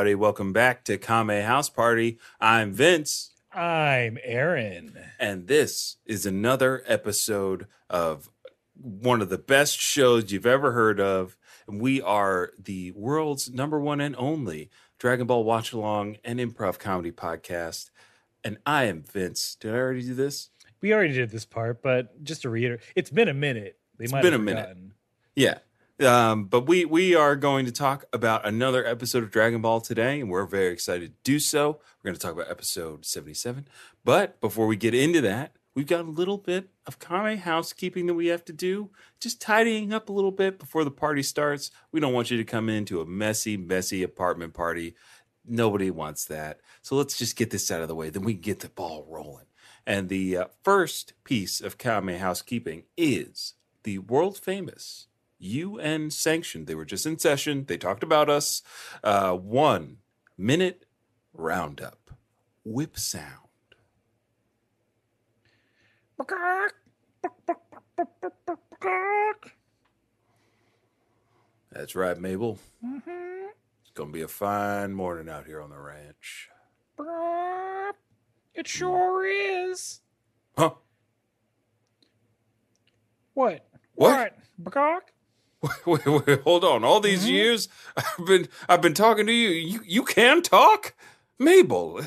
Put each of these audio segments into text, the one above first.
Everybody, welcome back to Kame House Party. I'm Vince, I'm Aaron. and this is another episode of one of the best shows you've ever heard of. And We are the world's number one and only Dragon Ball Watch Along and Improv Comedy Podcast. And I am Vince. Did I already do this? We already did this part, but just to reiterate, it's been a minute. They It's might been have a minute. Yeah. Um, but we we are going to talk about another episode of Dragon Ball today, and we're very excited to do so. We're going to talk about episode 77. But before we get into that, we've got a little bit of Kame housekeeping that we have to do. Just tidying up a little bit before the party starts. We don't want you to come into a messy, messy apartment party. Nobody wants that. So let's just get this out of the way. Then we can get the ball rolling. And the uh, first piece of Kame housekeeping is the world famous UN sanctioned. They were just in session. They talked about us. Uh, one minute roundup. Whip sound. That's right, Mabel. It's going to be a fine morning out here on the ranch. It sure is. Huh? What? What? What? Wait, wait, wait, hold on. All these years I've been I've been talking to you. You you can talk, Mabel.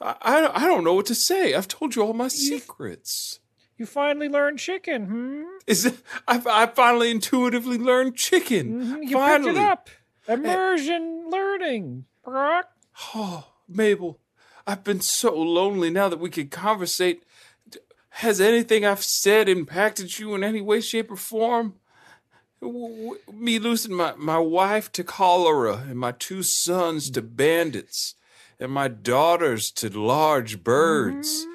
I I, I don't know what to say. I've told you all my secrets. You finally learned chicken, hmm? Is it, I I finally intuitively learned chicken. Mhm, You finally. picked it up. Immersion learning. Brock. Oh, Mabel, I've been so lonely now that we could conversate. Has anything I've said impacted you in any way, shape, or form? Me losing my, my wife to cholera and my two sons to bandits and my daughters to large birds.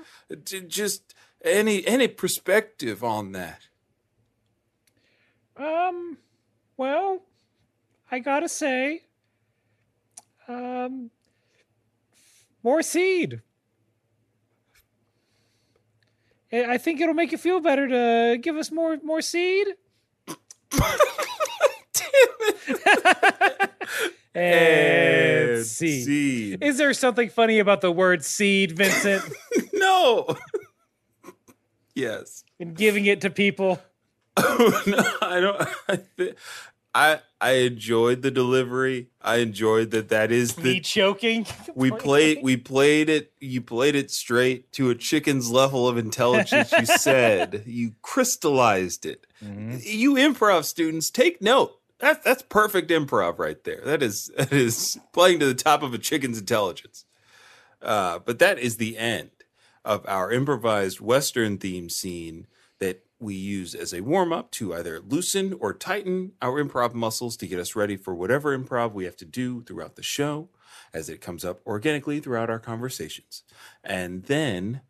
J- Just any any perspective on that? Um, well, I gotta say, um, more seed. I I think it'll make you feel better to give us more more seed. and And seed. seed. Is there something funny about the word seed, Vincent, No. yes. and giving it to people? Oh, no, I don't. I, thi- I I enjoyed the delivery. I enjoyed that. That is Me the choking. we played. We played it. You played it straight to a chicken's level of intelligence. You said you crystallized it. Mhm. You improv students, take note. That's that's perfect improv right there. That is that is playing to the top of a chicken's intelligence. Uh, but that is the end of our improvised Western theme scene that we use as a warm up to either loosen or tighten our improv muscles to get us ready for whatever improv we have to do throughout the show as it comes up organically throughout our conversations. And then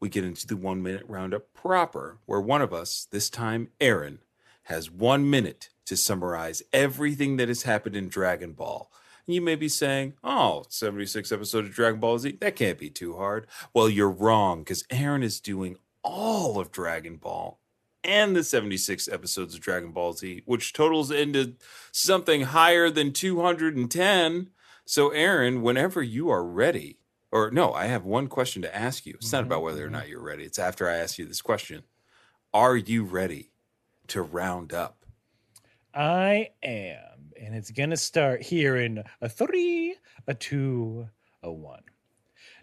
we get into the one minute roundup proper, where one of us, this time Aaron, has one minute to summarize everything that has happened in Dragon Ball. You may be saying, oh, 76 episodes of Dragon Ball Z, that can't be too hard. Well, you're wrong, because Aaron is doing all of Dragon Ball and the 76 episodes of Dragon Ball Z, which totals into something higher than 210. So, Aaron, whenever you are ready, or no, I have one question to ask you. It's not mm-hmm, about whether or mm-hmm. not you're ready, it's after I ask you this question. Are you ready to round up? I am, and it's gonna start here in a three, a two, a one.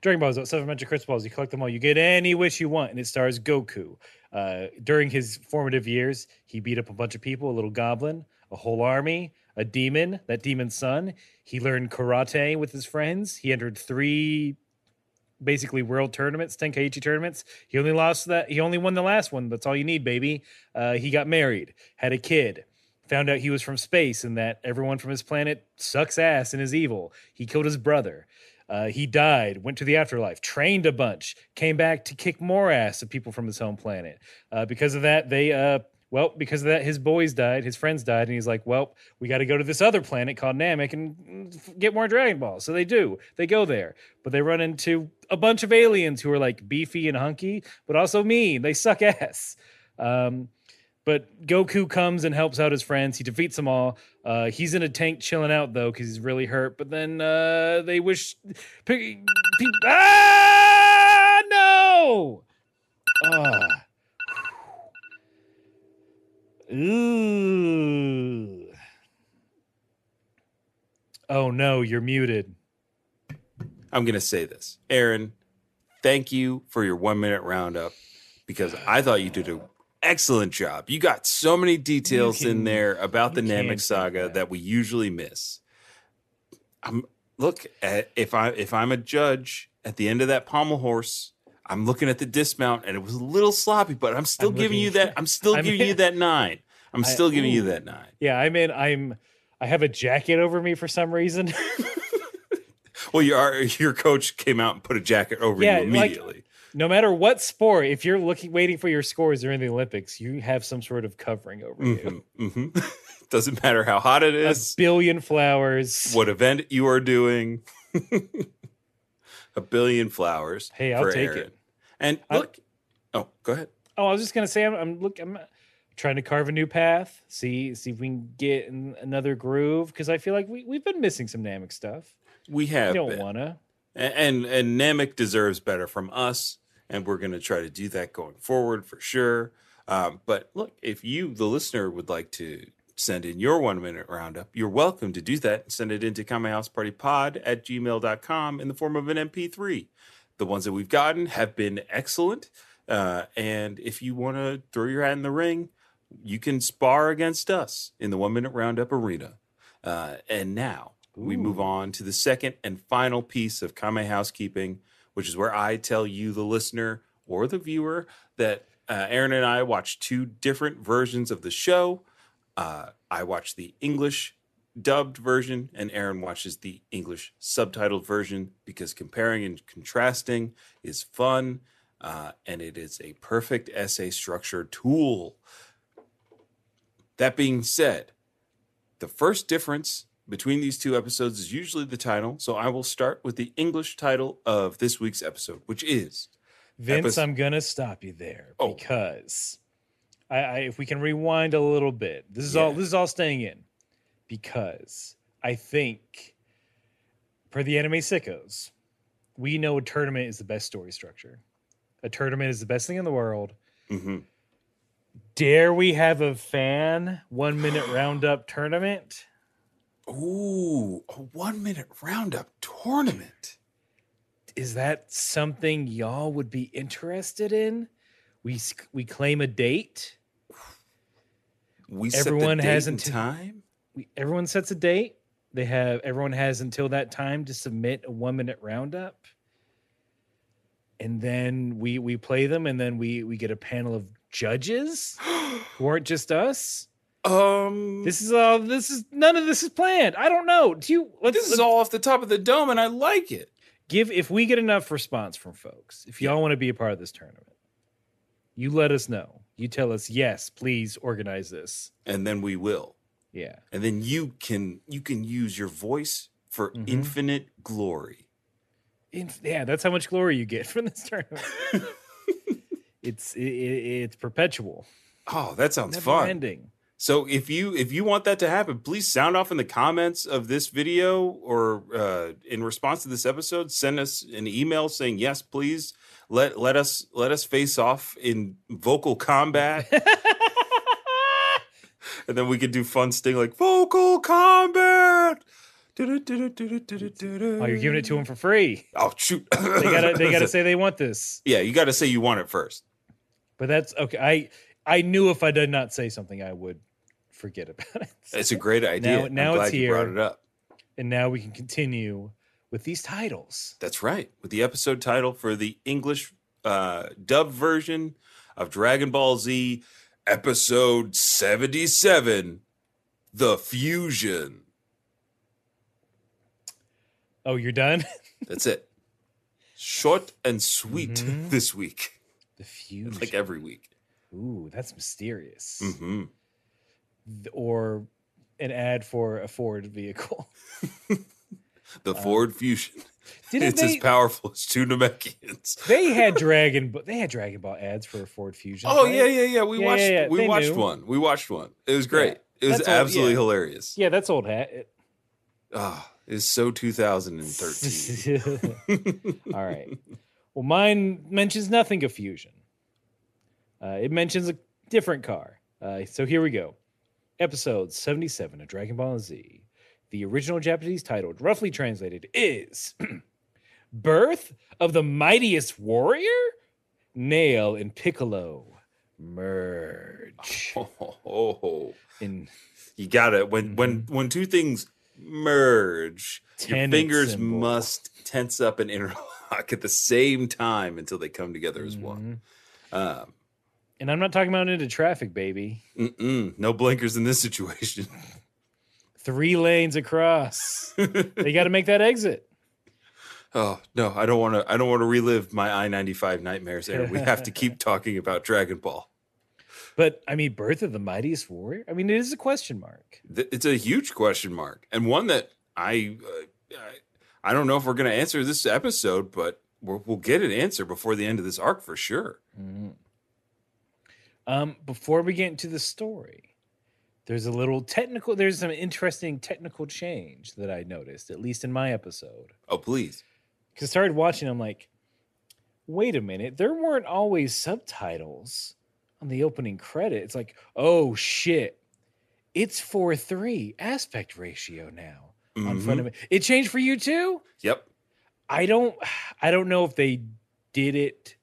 Dragon Ball is seven magic crystal balls. You collect them all. You get any wish you want, and it stars Goku. Uh, during his formative years, he beat up a bunch of people, a little goblin, a whole army, a demon, that demon's son. He learned karate with his friends. He entered three basically world tournaments, Tenkaichi tournaments. He only lost that. He only won the last one. That's all you need, baby. Uh, he got married, had a kid, found out he was from space and that everyone from his planet sucks ass and is evil. He killed his brother. Uh, he died, went to the afterlife, trained a bunch, came back to kick more ass of people from his home planet. Uh, because of that, they, uh, well, because of that, his boys died, his friends died, and he's like, well, we got to go to this other planet called Namek and get more Dragon Balls. So they do. They go there, but they run into a bunch of aliens who are like beefy and hunky, but also mean. They suck ass. Um, But Goku comes and helps out his friends. He defeats them all. Uh, he's in a tank chilling out though because he's really hurt. But then uh, they wish. Pe- pe- ah no! Ah. Ooh. Oh no, you're muted. I'm to say this. Aaron, thank you for your one minute roundup because I thought you did an excellent job. You got so many details You in there about the Namek saga that. that. we usually miss. I'm look at if I if I'm a judge at the end of that pommel horse, I'm looking at the dismount and it was a little sloppy, but I'm still I'm giving you that. I'm still I'm giving in- you that nine. I'm I- still giving you that nine. Yeah, I'm in. I'm. I have a jacket over me for some reason. Well, your your coach came out and put a jacket over Yeah, you like- immediately. No matter what sport, if you're looking waiting for your scores during the Olympics, you have some sort of covering over you. Mhm, mhm. Doesn't matter how hot it is. A billion flowers. what event you are doing. a billion flowers. Hey, I'll take Aaron. it. And I- look, oh, go ahead. Oh, I was just gonna say, I'm, I'm look, I'm trying to carve a new path. See, see if we can get in another groove because I feel like we we've been missing some Namek stuff. We have. have don't been. wanna. A- and and Namek deserves better from us, and we're going to try to do that going forward for sure. Um, but look, if you, the listener, would like to send in your one minute roundup, you're welcome to do that. And send it into Kame House Party Pod at gmail.com in the form of an MP3. The ones that we've gotten have been excellent. Uh, and if you want to throw your hat in the ring, you can spar against us in the one minute roundup arena. Uh, and now we move on to the second and final piece of Kame housekeeping, which is where I tell you, the listener or the viewer, that uh, Aaron and I watch two different versions of the show. Uh, I watch the English dubbed version, and Aaron watches the English subtitled version because comparing and contrasting is fun. Uh, and it is a perfect essay structure tool. That being said, the first difference between these two episodes is usually the title. So I will start with the English title of this week's episode, which is Vince, Epis- I'm gonna stop you there Oh. because I, I if we can rewind a little bit. This is all this is all staying in because I think for the anime sickos, we know a tournament is the best story structure. A tournament is the best thing in the world. Mm-hmm. Dare we have a fan one minute roundup tournament? Ooh, a one minute roundup tournament. Is that something y'all would be interested in? We we claim a date. We Everyone set the date has until- time. we, everyone sets a date. They have everyone has until that time to submit a one minute roundup, and then we we play them, and then we we get a panel of judges who aren't just us. Um, This is all. This is none of this is planned. I don't know. Do you? Let's, this is let's all off the top of the dome, and I like it. give if we get enough response from folks. If y'all want to be a part of this tournament, you let us know. You tell us yes, please organize this. And then we will. Yeah. And then you can you can use your voice for Mhm. infinite glory. In, yeah, that's how much glory you get from this tournament. it's it, it- it's perpetual, Oh, that sounds never fun. ending. So if you if you want that to happen, please sound off in the comments of this video or uh, in response to this episode. Send us an email saying yes, please let let us let us face off in vocal combat, and then we could do fun sting like vocal combat. oh, you're giving it to them for free. Oh shoot! They gotta they gotta say they want this. yeah. You got to say you want it first. But that's okay. I I knew if I did not say something, I would forget about it. It's a great idea. now I'm glad it's you brought here. it up. and now we can continue with these titles. That's right. With the episode title for the English uh, dub version of Dragon Ball Z, episode 77 The Fusion. Oh, you're done. That's it. Short and sweet Mhm. this week, The fusion. like every week. Ooh, that's mysterious. hmm Th- Or an ad for a Ford vehicle. The Ford Fusion. It's they? as powerful as two Namekians. they had Dragon. Ba- They had Dragon Ball ads for a Ford Fusion. Oh right? yeah, yeah, yeah. We Yeah, watched. yeah, yeah. We They watched knew. one. We watched one. It was great. It was absolutely yeah. hilarious. Yeah, that's old hat. It- Ah, it's so 2013. All right. Well, mine mentions nothing of Fusion. Uh, it mentions a different car. Uh, so here we go. Episode 77 of Dragon Ball Z. The original Japanese title, roughly translated, is Birth of the Mightiest Warrior? Nail and Piccolo merge. oh, oh, oh. In You got it. When when when two things merge, your fingers symbol. must tense up and interlock at the same time until they come together as one. Mhm. Um, And I'm not talking about into traffic, baby. mm-mm, no blinkers in this situation. Three lanes across. they got to make that exit. Oh no, I don't want to. I don't want to relive my I ninety five nightmares. Aaron. We have to keep talking about Dragon Ball. But I mean, Birth of the Mightiest Warrior. I mean, it is a question mark. It's a huge question mark, and one that I uh, I, I don't know if we're going to answer this episode, but we'll, we'll get an answer before the end of this arc for sure. Um, before we get into the story, there's a little technical. There's some interesting technical change that I noticed, at least in my episode. Oh please, Because I started watching, I'm like, wait a minute, there weren't always subtitles on the opening credit. It's like, oh shit, it's four three aspect ratio now on front of it. It changed for you too. Yep. I don't I don't know if they did it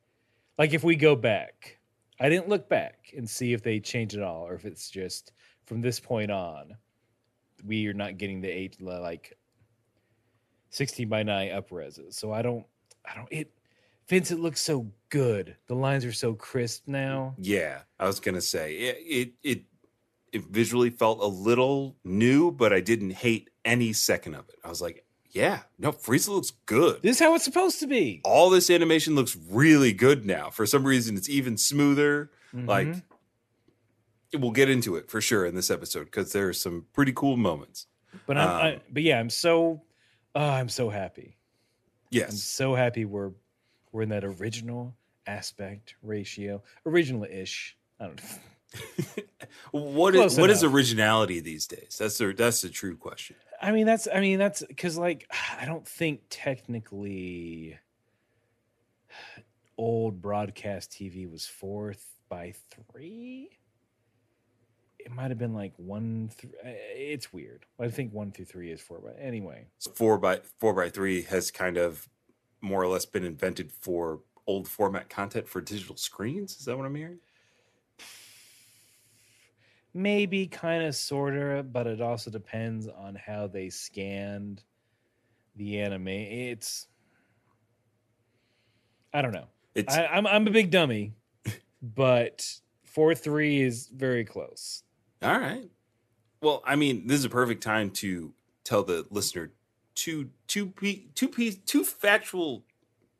like if we go back. I didn't look back and see if they changed it all or if it's just from this point on we are not getting the eight like 16 by 9 upreses. So I don't I don't it Vince it looks so good. The lines are so crisp now. Yeah, I was gonna say it. It it, it visually felt a little new, but I didn't hate any second of it. I was like, yeah, no, Frieza looks good. This is how it's supposed to be. All this animation looks really good now. For some reason, it's even smoother. Like, Mhm. we'll get into it for sure in this episode because there are some pretty cool moments. but I'm I, um, but yeah, I'm so oh, I'm so happy. Yes, I'm so happy we're we're in that original aspect ratio, original-ish. I don't know. what is Close what is enough. originality these days? That's the that's the true question. I mean, that's I mean that's because like I don't think technically old broadcast TV was fourth by three. It might have been like one. Th- it's weird. I think one through three is four by anyway. Four by four by three has kind of more or less been invented for old format content for digital screens. Is that what I'm hearing? Maybe kind of sort of but it also depends on how they scanned the anime it's i don't know It's I, I'm, I'm a big dummy but 4-3 is very close all right. Well, I mean, this is a perfect time to tell the listener two two pe- two piece two factual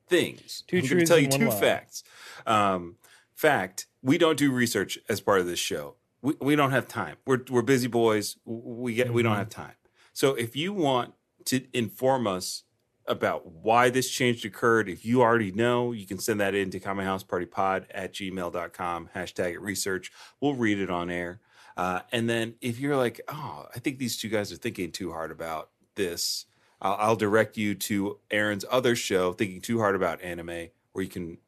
things. Two I'm gonna tell you two lie. facts. Um, fact: We don't do research as part of this show. We, we don't have time. We're we're busy boys. We get we don't Mhm. have time. So if you want to inform us about why this change occurred, if you already know, you can send that in to kame house party pod at gmail.com, hashtag it research. We'll read it on air. Uh, and then if you're like, oh, I think these two guys are thinking too hard about this, I'll, I'll direct you to Aaron's other show, Thinking Too Hard About Anime, where you can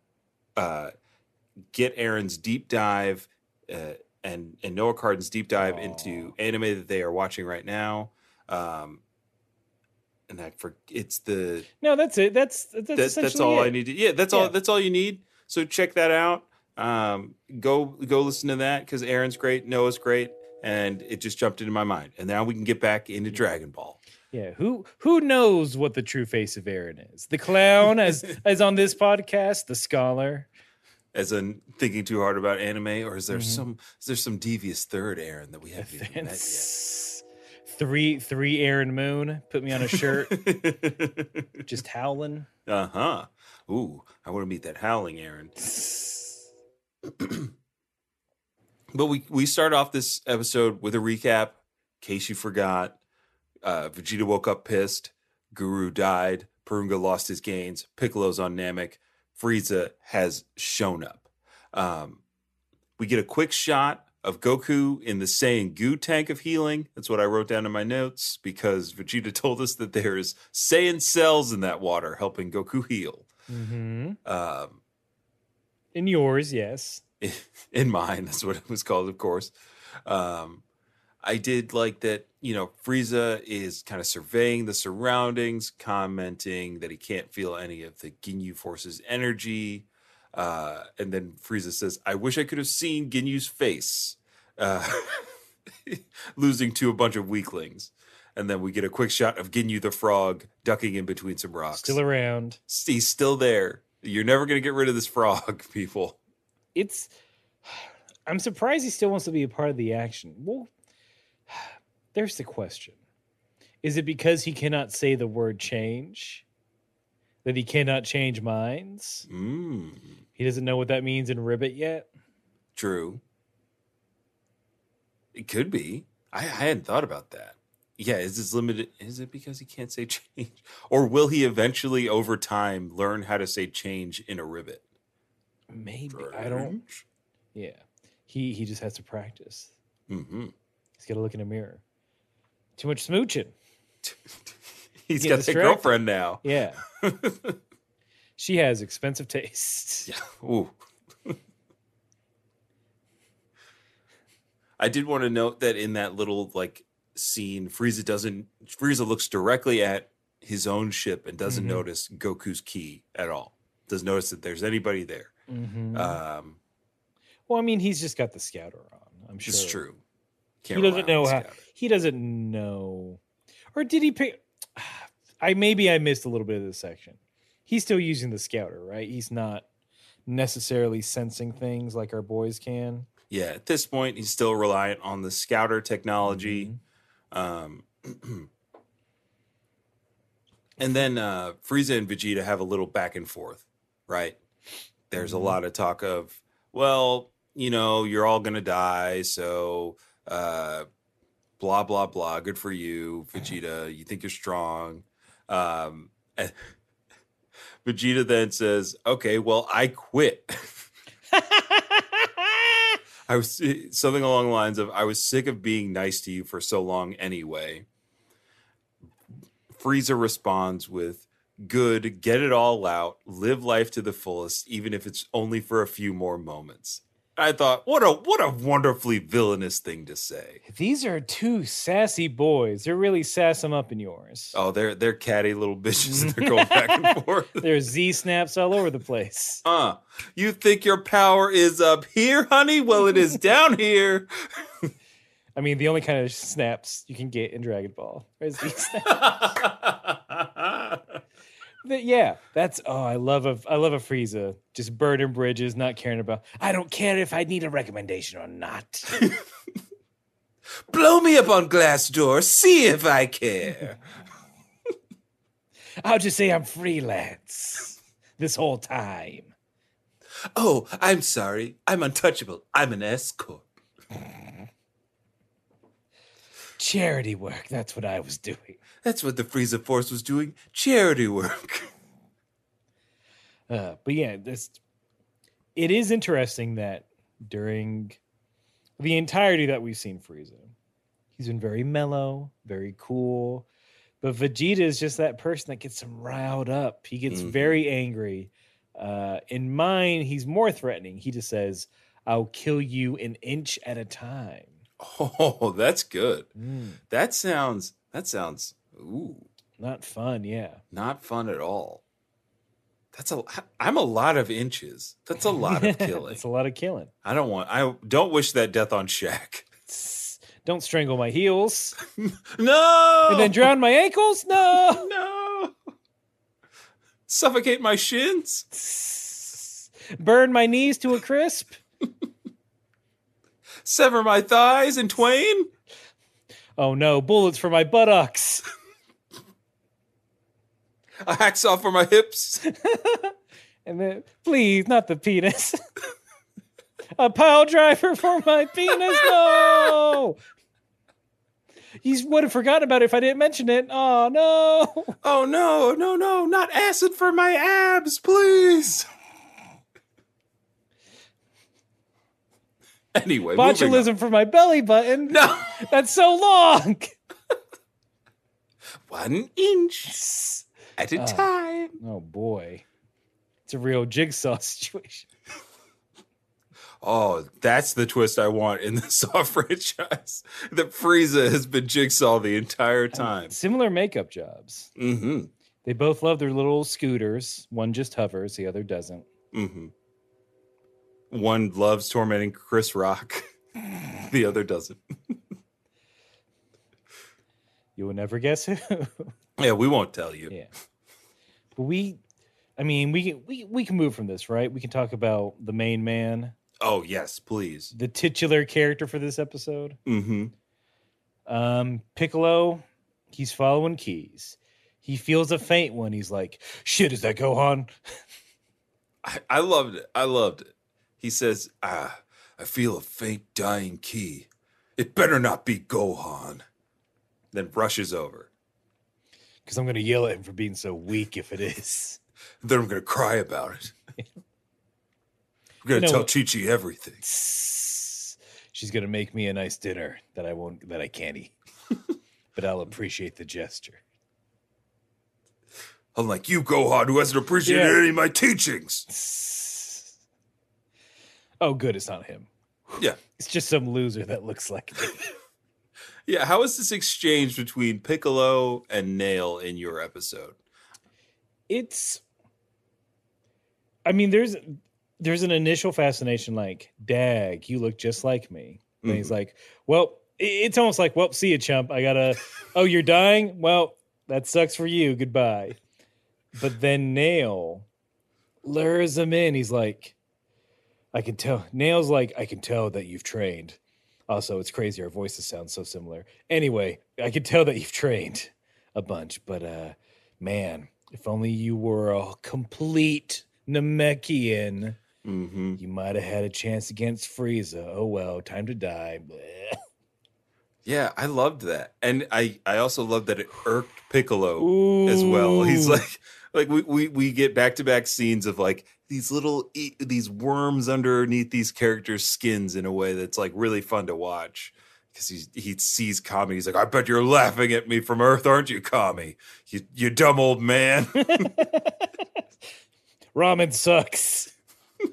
uh, get Aaron's deep dive uh, and and Noah Carden's deep dive into anime that they are watching right now. Um, and that for it's the no that's it that's that's, that, that's essentially all I need. To, yeah, that's all. That's all you need. So check that out. Um, go go listen to that because Aaron's great, Noah's great, and it just jumped into my mind. And now we can get back into Dragon Ball. yeah who who knows what the true face of aaron is the clown as as on this podcast the scholar As in thinking too hard about anime, or is there Mhm. some is there some devious third Aaron that we haven't even met three three aaron moon put me on a shirt just howling uh huh. Ooh, I want to meet that howling Aaron. But we we start off this episode with a recap. In case you forgot, uh, Vegeta woke up pissed. Guru died. Porunga lost his gains. Piccolo's on Namek. Frieza has shown up. Um, we get a quick shot of Goku in the Saiyan goo tank of healing. That's what I wrote down in my notes because Vegeta told us that there's Saiyan cells in that water helping Goku heal. Mm-hmm. Um, In yours, yes. in mine, that's what it was called, of course. Um, I did like that, you know, Frieza is kind of surveying the surroundings, commenting that he can't feel any of the Ginyu Force's energy. Uh, and then Frieza says, I wish I could have seen Ginyu's face, uh, losing to a bunch of weaklings. And then we get a quick shot of Ginyu the frog ducking in between some rocks. Still around. He's still there. You're never going to get rid of this frog, people. It's. I'm surprised he still wants to be a part of the action. Well, there's the question: Is it because he cannot say the word change? That he cannot change minds? Mm, He doesn't know what that means in Ribbit yet. true. It could be. I, I hadn't thought about that. Yeah, is this limited? Is it because he can't say change? Or will he eventually, over time, learn how to say change in a ribbit? Maybe I don't. Yeah, he he just has to practice. hmm He's got to look in a mirror. Too much smooching. He's Get got a girlfriend now. Yeah, she has expensive tastes. Yeah. Ooh. I did want to note that in that little like scene, Frieza doesn't Frieza looks directly at his own ship and doesn't Mhm. notice Goku's ki at all. Doesn't notice that there's anybody there. Mhm. Um, well, I mean, he's just got the scouter on. I'm sure it's true. He Can't doesn't know how. He doesn't know, or did he pick? I maybe I missed a little bit of this section. He's still using the scouter, right? He's not necessarily sensing things like our boys can. Yeah, at this point, he's still reliant on the scouter technology. Mhm. Um, and then uh, Frieza and Vegeta have a little back and forth, right? There's Mhm. a lot of talk of, well, you know, you're all gonna die, so uh, blah blah blah. Good for you, Vegeta. You think you're strong. Um, and Vegeta then says, "Okay, well, I quit." I was something along the lines of I was sick of being nice to you for so long anyway. Frieza responds with good, get it all out, live life to the fullest, even if it's only for a few more moments. I thought, what a what a wonderfully villainous thing to say. These are two sassy boys. They're really sass them up in yours. Oh, they're they're catty little bitches and they're going back and forth. There's Z snaps all over the place. Uh, you think your power is up here, honey? Well, it is down here. I mean, the only kind of snaps you can get in Dragon Ball are Z snaps. But yeah, that's oh, I love a I love a Frieza just burning bridges, not caring about. I don't care if I need a recommendation or not. Blow me up on Glassdoor, see if I care. I'll just say I'm freelance this whole time. Oh, I'm sorry. I'm untouchable. I'm an escort. Charity work. That's what I was doing. That's what the Frieza Force was doing. Charity work. Uh, but yeah, this it is interesting that during the entirety that we've seen Frieza, he's been very mellow, very cool. But Vegeta is just that person that gets him riled up. He gets Mhm. very angry. Uh, in mine, he's more threatening. He just says, "I'll kill you an inch at a time." Oh, that's good. Mm, That sounds that sounds ooh, not fun. Yeah. not fun at all. That's a I'm a lot of inches. That's a lot of killing. it's a lot of killing. I don't want I don't wish that death on Shaq. Don't strangle my heels No. and then drown my ankles. No. No. Suffocate my shins. Burn my knees to a crisp. Sever my thighs in twain. Oh no, bullets for my buttocks. A hacksaw for my hips. And then, please, not the penis. a pile driver for my penis. No. You would have forgotten about it if I didn't mention it. Oh no. Oh no, no, no, not acid for my abs, please. Anyway. Botulism for my belly button. No, That's so long. one inch at a Ah. time. Oh boy. It's a real jigsaw situation. Oh, that's the twist I want in the Saw franchise. That Frieza has been Jigsaw the entire time. Similar makeup jobs. Mm-hmm. They both love their little scooters. One just hovers, the other doesn't. Mm-hmm. One loves tormenting Chris Rock. the other doesn't. You will never guess who. Yeah, we won't tell you. yeah. But we I mean, we can we, we can move from this, right? We can talk about the main man, Oh yes, please. the titular character for this episode. Mm-hmm. Um, Piccolo, he's following keys. He feels a faint one. He's like, shit, is that Gohan? I, I loved it. I loved it. He says, "Ah, I feel a faint dying ki. It better not be Gohan." Then brushes over. Because I'm going to yell at him for being so weak if it is. Then I'm gonna cry about it. I'm gonna You know tell Chi Chi everything. She's going to make me a nice dinner that I won't, that I can't eat. but I'll appreciate the gesture. Unlike you, Gohan, who hasn't appreciated Yeah. any of my teachings. Oh, good. It's not him. Yeah. It's just some loser that looks like me. Yeah, how is this exchange between Piccolo and Nail in your episode? it's i mean there's there's an initial fascination like dag you look just like me. And he's mm-hmm. like well it's almost like well see you chump. I gotta oh you're dying? Well that sucks for you. Goodbye. But then nail lures him in. He's like i can tell nail's like i can tell that you've trained also it's crazy our voices sound so similar anyway i can tell that you've trained a bunch but uh man if only you were a complete Namekian, Mm-hmm. you might have had a chance against Frieza. Oh well, time to die. Yeah, I loved that, and I I also loved that it irked Piccolo as well. He's like like we we we get back to back scenes of like these little e- these worms underneath these characters' skins in a way that's like really fun to watch. Because he he sees Kami, he's like, "I bet you're laughing at me from Earth, aren't you, Kami? You you dumb old man." ramen sucks.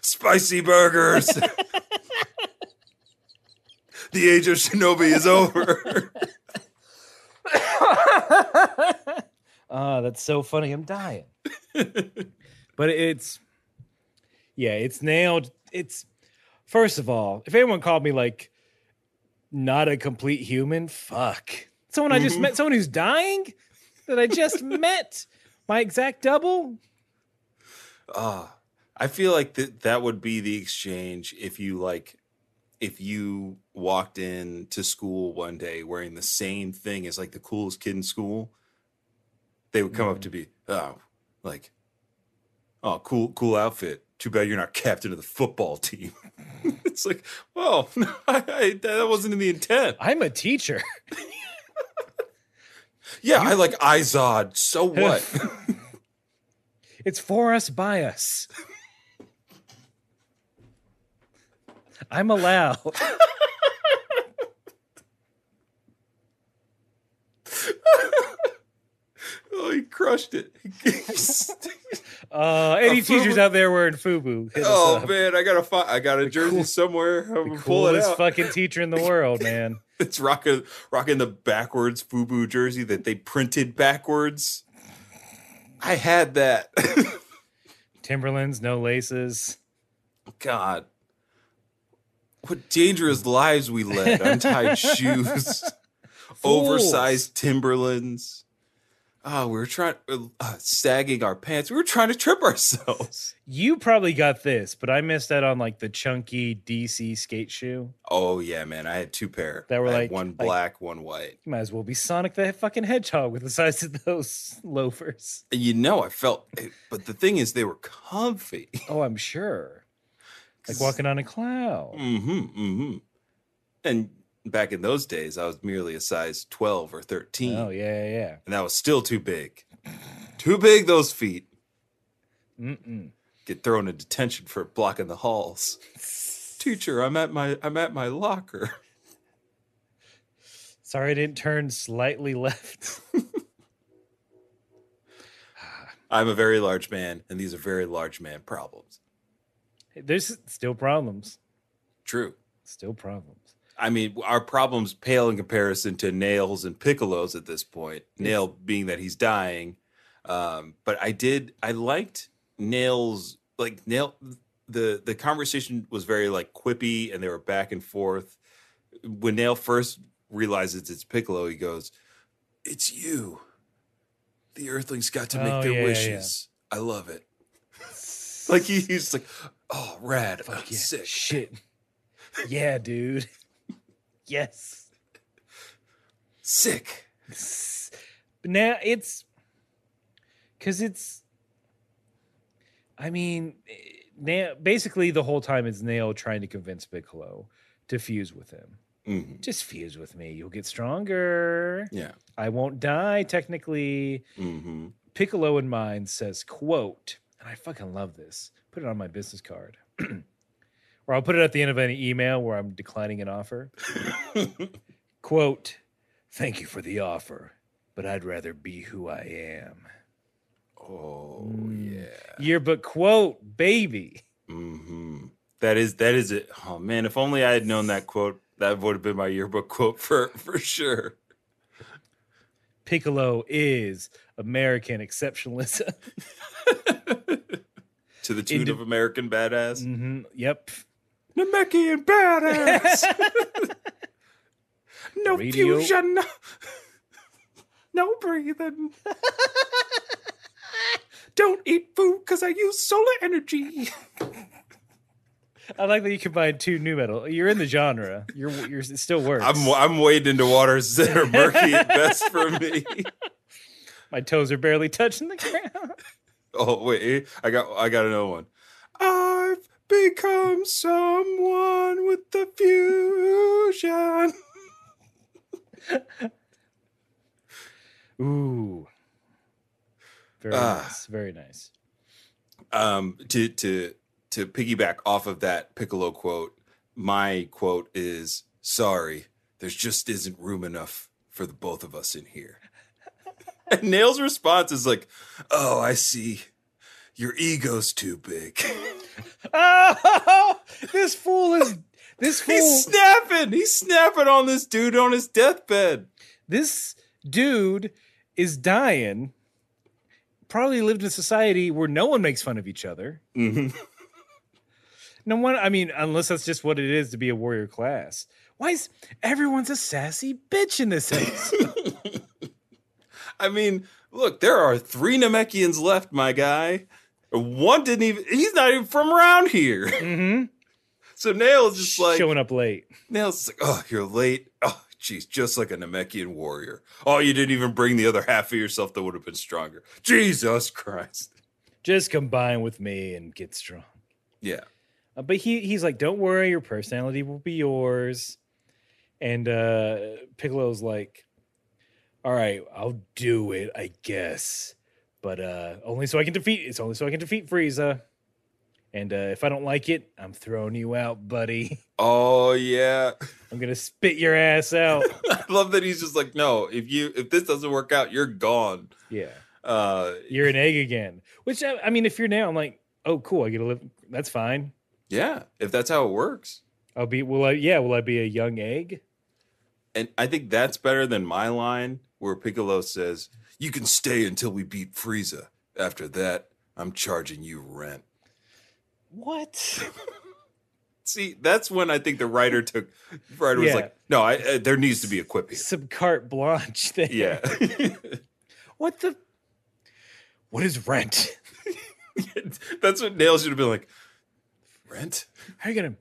Spicy burgers. the age of Shinobi is over. Ah, that's so funny. I'm dying. But it's yeah, it's nailed. It's first of all, if anyone called me like not a complete human, fuck. Someone I just Mhm. met, someone who's dying that I just met, my exact double. Ah, I feel like that that would be the exchange if you like if you walked in to school one day wearing the same thing as like the coolest kid in school, they would come up to be oh like oh cool cool outfit. Too bad you're not captain of the football team. it's like, well, I, I, that wasn't in the intent. I'm a teacher. Yeah, I like Izod. So what? It's for us by us. I'm allowed. Oh, he crushed it. Uh, any A teachers out there wearing FUBU? oh man, I gotta find. I got a jersey cool- somewhere. I'm The coolest fucking teacher in the world, man. It's rocking, rocking the backwards FUBU jersey that they printed backwards. I had that. Timberlands, no laces. God, what dangerous lives we led! Untied shoes, oversized Timberlands. Oh, we were trying uh, sagging our pants. We were trying to trip ourselves. You probably got this, but I missed out on like the chunky DC skate shoe. Oh yeah, man! I had two pair. That were I like- one like- black, one white. You might as well be Sonic the fucking Hedgehog with the size of those loafers. You know, I felt, but the thing is, they were comfy. Oh, I'm sure. Like walking on a cloud. Mm-hmm. Mm-hmm. And back in those days, I was merely a size 12 or 13. Oh yeah, yeah. And that was still too big. Too big, those feet. Mm-mm. Get thrown in detention for blocking the halls. Teacher, I'm at my I'm at my locker. Sorry, I didn't turn slightly left. I'm a very large man, and these are very large man problems. There's still problems. True. Still problems. I mean, our problems pale in comparison to Nails and Piccolo's at this point. Nail being that he's dying. Um, but I did I liked Nails like Nail the the conversation was very like quippy and they were back and forth. When Nail first realizes it's Piccolo, he goes, It's you. The Earthlings got to make Oh, their yeah, yeah, yeah. wishes. I love it. like he, he's like, oh rad, oh, Yeah, sick. Shit. Yeah, dude. yes. Sick. Now it's because it's. I mean, eh, now basically the whole time it's Nail trying to convince Piccolo to fuse with him. Mhm. Just fuse with me. You'll get stronger. Yeah. I won't die technically. hmm Piccolo in mind says, quote, and I fucking love this. Put it on my business card. or I'll put it at the end of any email where I'm declining an offer. Quote, thank you for the offer, but I'd rather be who I am. oh Mm. yeah. Yearbook quote, baby. Mm-hmm. That is that is it. Oh man, if only I had known that quote, that would have been my yearbook quote for for sure. Piccolo is American exceptionalism. to the tune Indi- of American Badass. Mhm, Yep. Namekian Badass. no Radio- fusion. No breathing. Don't eat food because I use solar energy. I like that you combine two new metal. You're in the genre. You're you're it still works. I'm I'm wading into waters that are murky at best for me. My toes are barely touching the ground. Oh wait, I got I got another one. Become someone with the fusion. Ooh. Very Ah. nice. Very nice. Um, to to to piggyback off of that Piccolo quote, my quote is sorry, there's just isn't room enough for the both of us in here. And Nail's response is like, "Oh, I see. Your ego's too big." Oh, this fool is this fool. He's snapping. He's snapping on this dude on his deathbed. this dude is dying. Probably lived in a society where no one makes fun of each other. Mm-hmm. No one. I mean, unless that's just what it is to be a warrior class. Why is everyone's a sassy bitch in this house? I mean, look, there are three Namekians left, my guy. One didn't even, he's not even from around here. mm-hmm. So Nail's just like, Showing up late. Nail's like, oh, you're late. Oh, jeez, just like a Namekian warrior. Oh, you didn't even bring the other half of yourself that would have been stronger. Jesus Christ. Just combine with me and get strong. Yeah. Uh, but he he's like, don't worry, your personality will be yours. And uh Piccolo's like, all right, I'll do it, I guess. But uh only so I can defeat it's only so I can defeat Frieza. And uh if I don't like it, I'm throwing you out, buddy. Oh, yeah. I'm gonna spit your ass out. I love that he's just like, no, if you, if this doesn't work out, you're gone. yeah. Uh, You're an egg again. Which I, I mean, if you're now, I'm like, oh cool, I get to live that's fine. yeah, if that's how it works. I'll be will I yeah, will I be a young egg? And I think that's better than my line where Piccolo says, You can stay until we beat Frieza. After that, I'm charging you rent. What? See, that's when I think the writer took, writer was like, No, I, uh, there needs to be a quip here. Some carte blanche there. Yeah. What the? What is rent? that's what Nails should have been like. Rent? How are you gonna?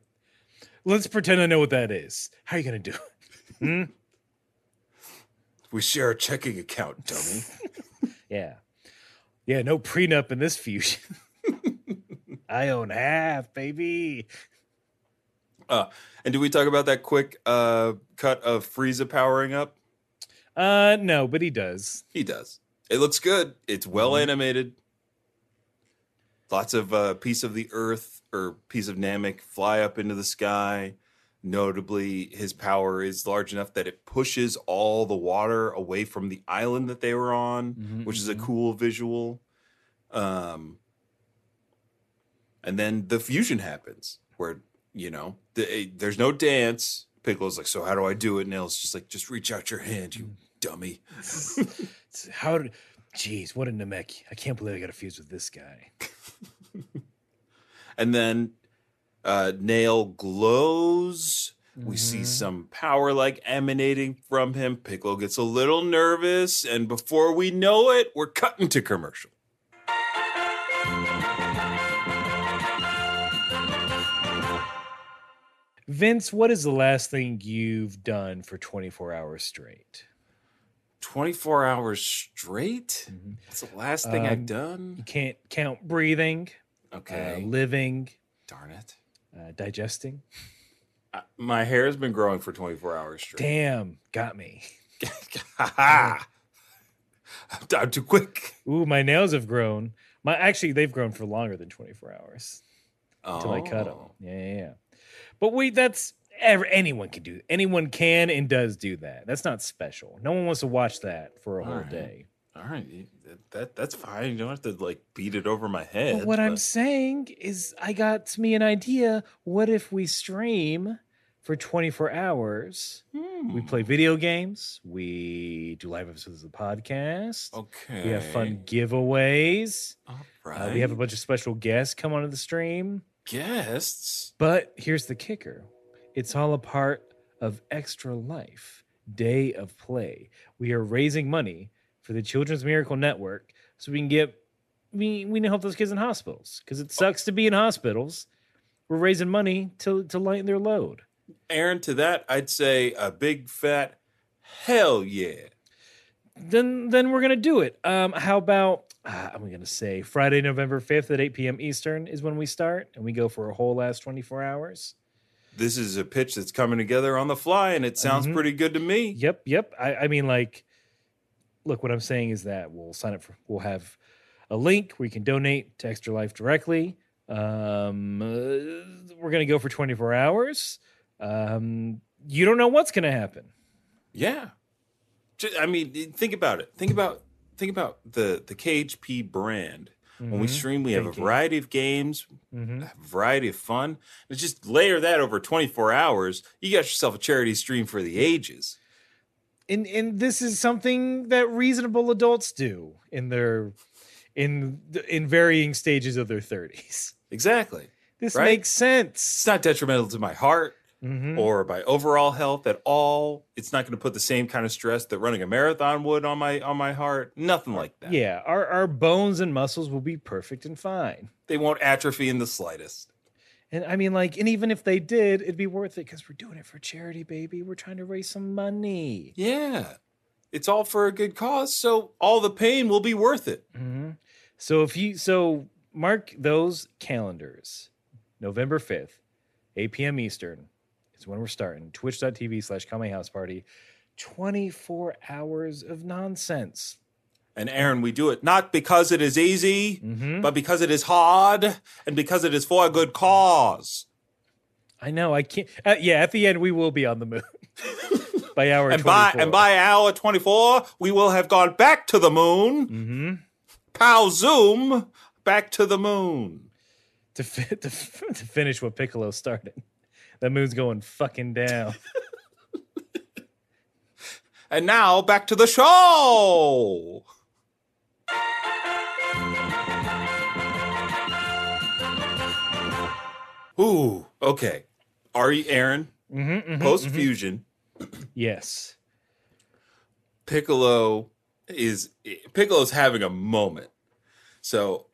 Let's pretend I know what that is. How are you gonna do it? Hmm? We share a checking account, dummy. Yeah, yeah. No prenup in this fusion. I own half, baby. Uh, and do we talk about that quick uh, cut of Frieza powering up? Uh, no, but he does. He does. It looks good. It's well Mhm. animated. Lots of uh, piece of the Earth or piece of Namek fly up into the sky. Notably, his power is large enough that it pushes all the water away from the island that they were on, Mhm, which is a mhm. cool visual. Um, and then the fusion happens, where you know the, eh, there's no dance. Piccolo's like, "So how do I do it?" Nail's just like, "Just reach out your hand, you dummy." How did? Jeez, what a Namek! I can't believe I got to fuse with this guy. And then uh, Nail glows. We see Mhm. some power like emanating from him. Piccolo gets a little nervous, and before we know it, we're cutting to commercial. Vince, what is the last thing you've done for 24 hours straight? 24 hours straight? Mhm. That's the last thing I've done. You can't count breathing, Okay. uh, living, Darn it. Uh, digesting. Uh, my hair has been growing for 24 hours straight. Damn, got me. I'm too quick. Ooh, my nails have grown. My actually, they've grown for longer than 24 hours until I cut them. Oh. Yeah, yeah, yeah. But wait, that's ever anyone can do. Anyone can and does do that. That's not special. No one wants to watch that for a whole Alright. day. All right, you- that, that that's fine. You don't have to like beat it over my head. But what I'm but- saying is, I got to me an idea. What if we stream for 24 hours? We Hmm, play video games. We do live episodes of the podcast. Okay. We have fun giveaways. All Uh, we have a bunch of special guests come onto the stream. guests. But here's the kicker it's all a part of Extra Life Day of Play. We are raising money for the Children's Miracle Network so we can get, we, we can help those kids in hospitals because it sucks to be in hospitals. We're raising money to, to lighten their load. Aaron, to that, I'd say a big fat hell yeah. Then, then we're gonna do it. Um, how about uh, I'm gonna say Friday, November fifth at eight p.m. Eastern is when we start, and we go for a whole last twenty four hours. This is a pitch that's coming together on the fly, and it sounds Mhm. pretty good to me. Yep, yep. I, I mean, like, look, what I'm saying is that we'll sign up for, we'll have a link where you can donate to Extra Life directly. Um, uh, we're gonna go for 24 hours. Um, you don't know what's gonna happen. Yeah. Ju- I mean, think about it. Think about think about the the KHP brand. When we Mhm, stream, we have a Thinking. variety of games, mhm. a variety of fun. And just layer that over 24 hours, you got yourself a charity stream for the ages. And and this is something that reasonable adults do in their in in varying stages of their 30s. Exactly. This Right? makes It's not detrimental to my heart Mhm. or my overall health at all. It's not going to put the same kind of stress that running a marathon would on my on my heart. Nothing like that. Yeah, our our bones and muscles will be perfect and fine. They won't atrophy in the slightest. And I mean, like, and even if they did, it'd be worth it because we're doing it for charity, baby. We're trying to raise some money. Yeah. It's all for a good cause, so all the pain will be worth it. Mhm. So if you so mark those calendars, November fifth, eight p.m. Eastern is when we're starting. Twitch.tv slash Kame House Party. Twenty four hours of nonsense. And Aaron, we do it not because it is easy, Mhm. but because it is hard and because it is for a good cause. I know. I can't. Uh, yeah, at the end we will be on the moon by hour And by 24. and by hour 24, we will have gone back to the moon. Mhm. Pow zoom back to the moon. to, fi- to, f- to finish what Piccolo started. the moon's going fucking down. And now back to the show. Ooh, okay. Are you Aaron? Mhm, mhm, Post fusion, Yes. Piccolo is Piccolo's having a moment. So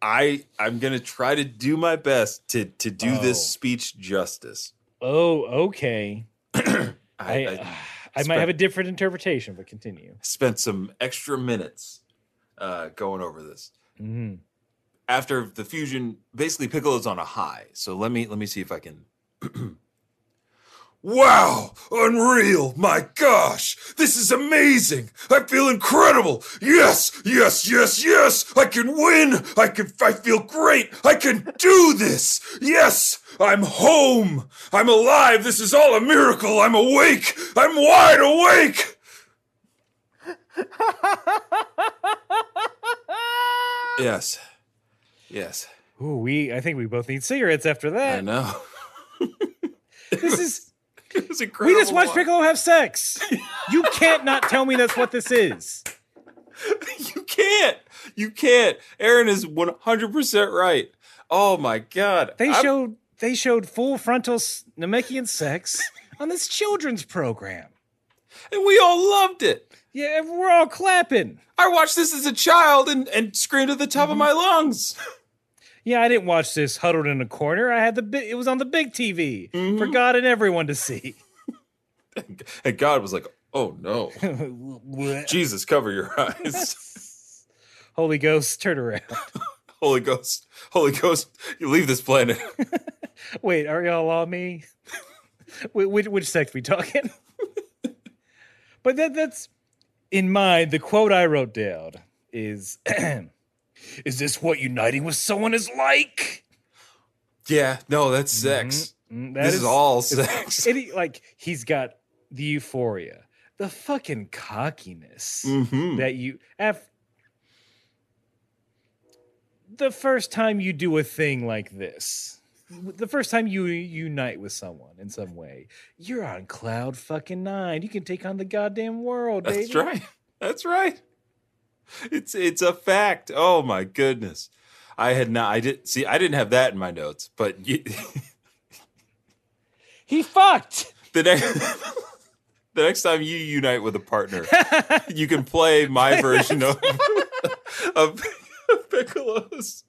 I I'm gonna try to do my best to to do Oh. this speech justice. Oh, okay. I, I, I, I might have a different interpretation, but continue. spent some extra minutes uh, going over this. Mhm. After the fusion, basically Piccolo's on a high. So let me let me see if I can Wow, unreal. My gosh, this is amazing. I feel incredible. Yes, yes, yes, yes. I can win. I can I feel great. I can do this. Yes, I'm home. I'm alive. This is all a miracle. I'm awake. I'm wide awake. yes. Yes. Ooh, we I think we both need cigarettes after that. I know. This is It was we just watched Piccolo have sex. You can't not tell me that's what this is. you can't. You can't. Aaron is 100% right. Oh my god. They I'm- showed they showed full frontal Namekian sex on this children's program. and we all loved it. Yeah, we're all clapping. I watched this as a child and, and screamed at the top Mm-hmm. of my lungs. Yeah, I didn't watch this huddled in a corner. I had the it was on the big TV for Mm-hmm. God and everyone to see. And God was like, "Oh no. Jesus, cover your eyes. Holy Ghost, turn around. Holy Ghost. Holy Ghost, you leave this planet." Wait, are y'all on me? Which, which sect we talking? but that that's in mind. The quote I wrote down is, "Is this what uniting with someone is like?" yeah, no, that's sex. Mm, that This is all sex. He, like he's got the euphoria, the fucking cockiness Mhm. that you af- the first time you do a thing like this the first time you unite with someone in some way you're on cloud fucking nine you can take on the goddamn world baby. That's right. That's right. It's it's a fact. Oh my goodness. I had not I did see I didn't have that in my notes, but you, he fucked the next the next time you unite with a partner, you can play my version of of Piccolo's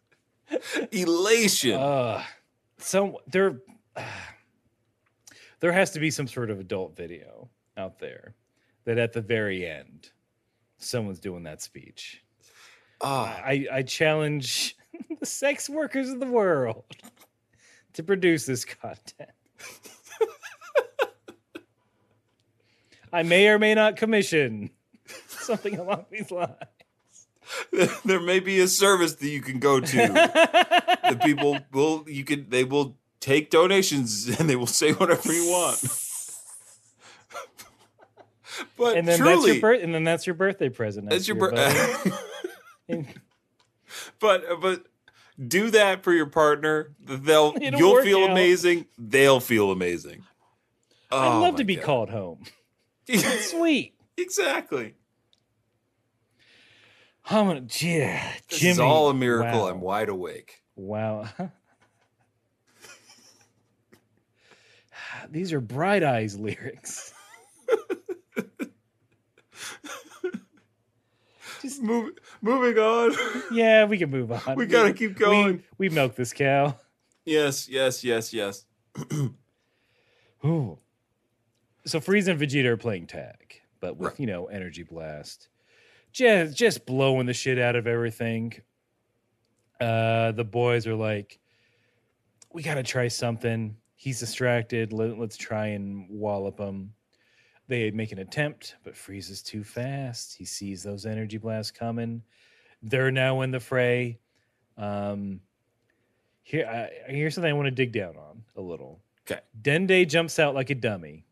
elation. uh so there there has to be some sort of adult video out there that at the very end someone's doing that speech Ah, I, I challenge the sex workers of the world to produce this content. I may or may not commission something along these lines. there may be a service that you can go to. the people will you can they will take donations and they will say whatever you want. but and then that's your birth, and then that's your birthday present. that's your year, bir- buddy. but but do that for your partner. They'll It'll you'll feel out. amazing. They'll feel amazing. I'd Oh love to be God. called home. Sweet. exactly. I'm gonna, yeah, This Jimmy. is all a miracle. Wow. I'm wide awake. Wow. These are Bright Eyes lyrics. Just move, moving on. Yeah, we can move on. we gotta keep going. We, we milk this cow. yes, yes, yes, yes. Ooh. So Frieza and Vegeta are playing tag, but with Right. you know energy blast, just just blowing the shit out of everything. Uh, the boys are like, "We got to try something." He's distracted. Let, let's try and wallop him. They make an attempt, but Frieza's too fast. He sees those energy blasts coming. They're now in the fray. Um, here, I, here's something I want to dig down on a little. Okay. Dende jumps out like a dummy.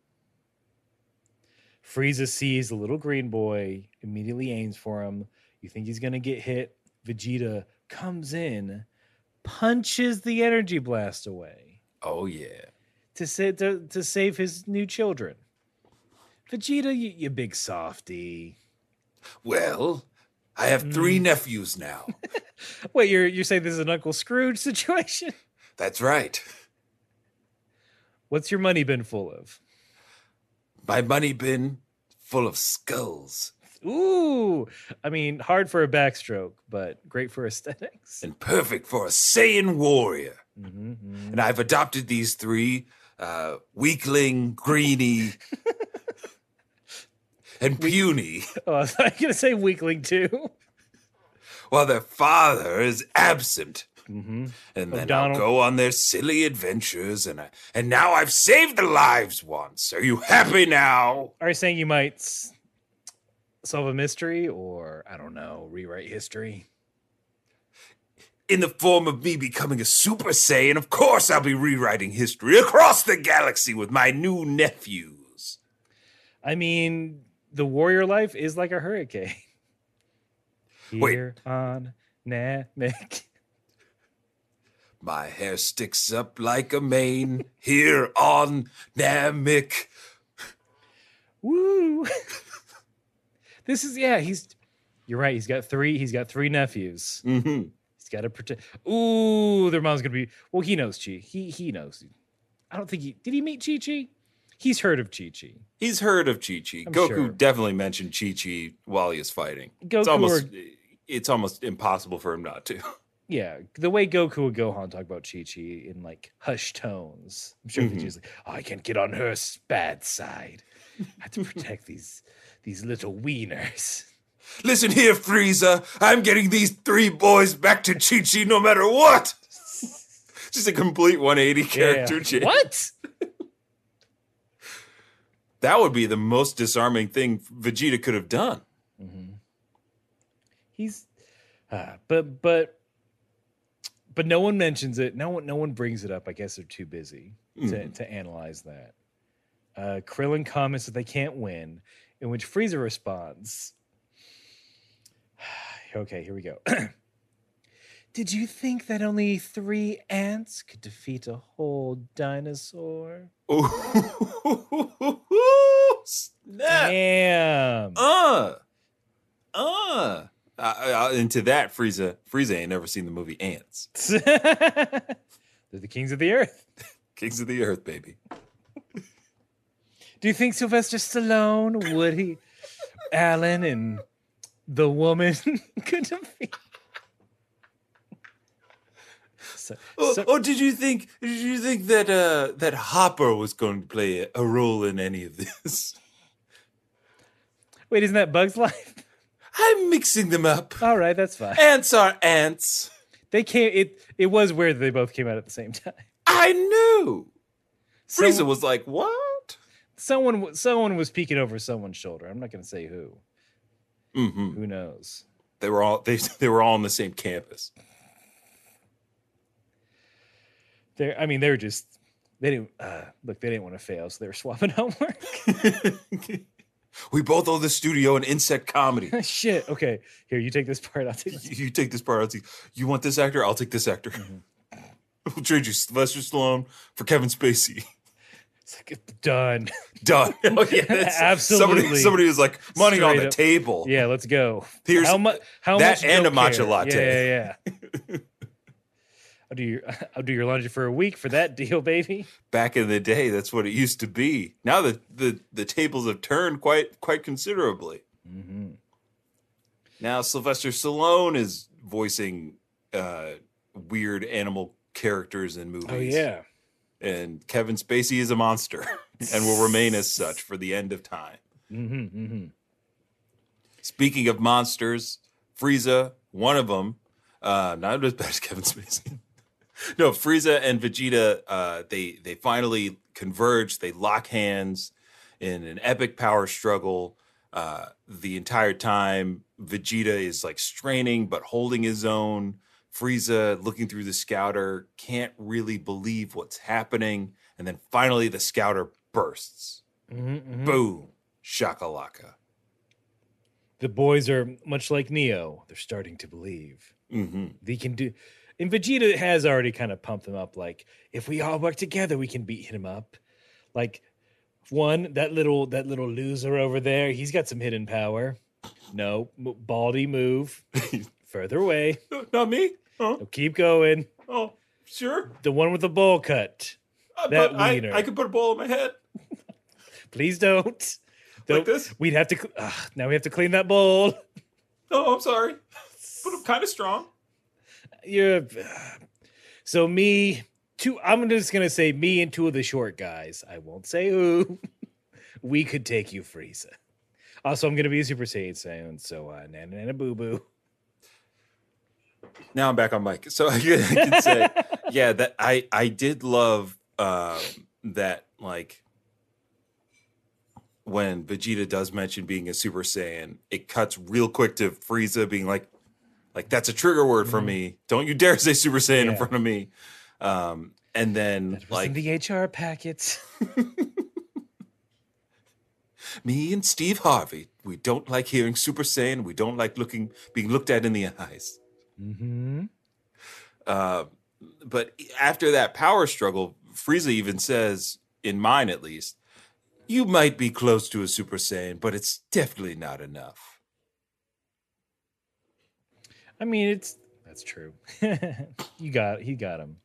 Frieza sees the little green boy, immediately aims for him. You think he's going to get hit. Vegeta comes in, punches the energy blast away Oh yeah. to, sa- to, to save his new children. Vegeta, you, you big softy. Well, I have three Mm. nephews now. Wait, you're you're saying this is an Uncle Scrooge situation? That's right. What's your money bin full of? My money bin full of skulls Ooh, I mean, hard for a backstroke, but great for aesthetics. and perfect for a Saiyan warrior. Mhm, mhm. And I've adopted these three uh, weakling, greeny, and puny, Oh, I was going to say weakling too. while their father is absent. hmm and then O'Donnell. I'll go on their silly adventures, and I, and now I've saved the lives once. Are you happy now? Are you saying you might s- solve a mystery or, I don't know, rewrite history? In the form of me becoming a Super Saiyan, of course I'll be rewriting history across the galaxy with my new nephews. I mean, the warrior life is like a hurricane. Wait. Here on Namek. My hair sticks up like a mane here on Namek. Woo! this is yeah. He's you're right. He's got three. He's got three nephews. hmm He's got to protect. Ooh, their mom's gonna be. Well, he knows Chi. He he knows. I don't think he did. He meet Chi Chi. He's heard of Chi Chi. He's heard of Chi Chi. Goku sure. definitely mentioned Chi Chi while he was fighting. Goku It's almost or it's almost impossible for him not to. yeah, the way Goku and Gohan talk about Chi Chi in like hushed tones. I'm sure Mhm. he's like, oh, I can't get on her bad side. I have to protect these these little wieners. Listen here, Frieza. I'm getting these three boys back to Chi Chi no matter what. Just a complete 180 character Yeah. change. What? That would be the most disarming thing Vegeta could have done. Mhm. He's, uh, but but but no one mentions it. No one no one brings it up. I guess they're too busy to Mhm. to analyze that. Uh, Krillin comments that they can't win, in which Frieza responds. okay, here we go. Did you think that only three ants could defeat a whole dinosaur? Snap. Damn. Uh, uh. Uh, uh, into that, Frieza, Frieza ain't never seen the movie Antz. They're the kings of the earth. Kings of the Earth, baby. Do you think Sylvester Stallone, Woody Allen, and the woman could defeat? So, Oh, so- oh, did you think? Did you think that uh, that Hopper was going to play a, role in any of this? wait, isn't that Bug's Life? I'm mixing them up. All right, that's fine. Ants are ants. They came. It it was weird that they both came out at the same time. I knew. So- Frieza was like, "What?" Someone someone was peeking over someone's shoulder. I'm not going to say who. hmm Who knows? They were all they they were all on the same campus. They I mean, they were just they didn't uh, look. They didn't want to fail, so they were swapping homework. we both owe the studio an insect comedy. Shit. Okay, here you take this part. I'll take. This. you, you take this part. I'll take. You want this actor? I'll take this actor. Mm-hmm. We'll trade you Sylvester Stallone for Kevin Spacey. It's like, done. Done. Oh yeah, that's- Somebody, Absolutely. somebody was like money on the up. table. Yeah, let's go. Here's how much? How that much? and a matcha care. latte. Yeah, yeah. yeah. I'll do your I'll do your laundry for a week for that deal, baby. back in the day. That's what it used to be. Now the the, the tables have turned quite quite considerably. Mm-hmm. Now Sylvester Stallone is voicing uh, weird animal characters in movies. Oh yeah. and Kevin Spacey is a monster and will remain as such for the end of time. Mm-hmm, mm-hmm. Speaking of monsters, Frieza, one of them, uh, not as bad as Kevin Spacey. no, Frieza and Vegeta, uh, they they finally converge. They lock hands in an epic power struggle. Uh, the entire time, Vegeta is like straining but holding his own. Frieza, looking through the scouter, can't really believe what's happening, and then finally the scouter bursts. Mm-hmm, mm-hmm. Boom, shakalaka. The boys are much like Neo. They're starting to believe hmm they can do. And Vegeta has already kind of pumped them up. Like, if we all work together, we can beat him up. Like, one that little that little loser over there, he's got some hidden power. No, Baldy, move further away. Not me. Huh? No, keep going. Oh, sure. The one with the bowl cut. I, That I. I could put a bowl on my head Please don't. like Don't- this. We'd have to. now we have to clean that bowl. Oh, I'm sorry, but I'm kind of strong. You're. So me, two. I'm just gonna say me and two of the short guys. I won't say who. we could take you, Frieza. Also, I'm gonna be a Super Saiyan soon, so uh, nana nana boo boo. now I'm back on mic. So I can, say, yeah, that I I did love um, that like when Vegeta does mention being a Super Saiyan, it cuts real quick to Frieza being like, like that's a trigger word for Mhm. me. Don't you dare say Super Saiyan in front of me. Um, and then like the HR packets. me and Steve Harvey, we don't like hearing Super Saiyan. We don't like looking being looked at in the eyes. hmm Uh, but after that power struggle, Frieza even says, in mine at least, you might be close to a Super Saiyan, but it's definitely not enough. I mean, it's that's true. you got he got him.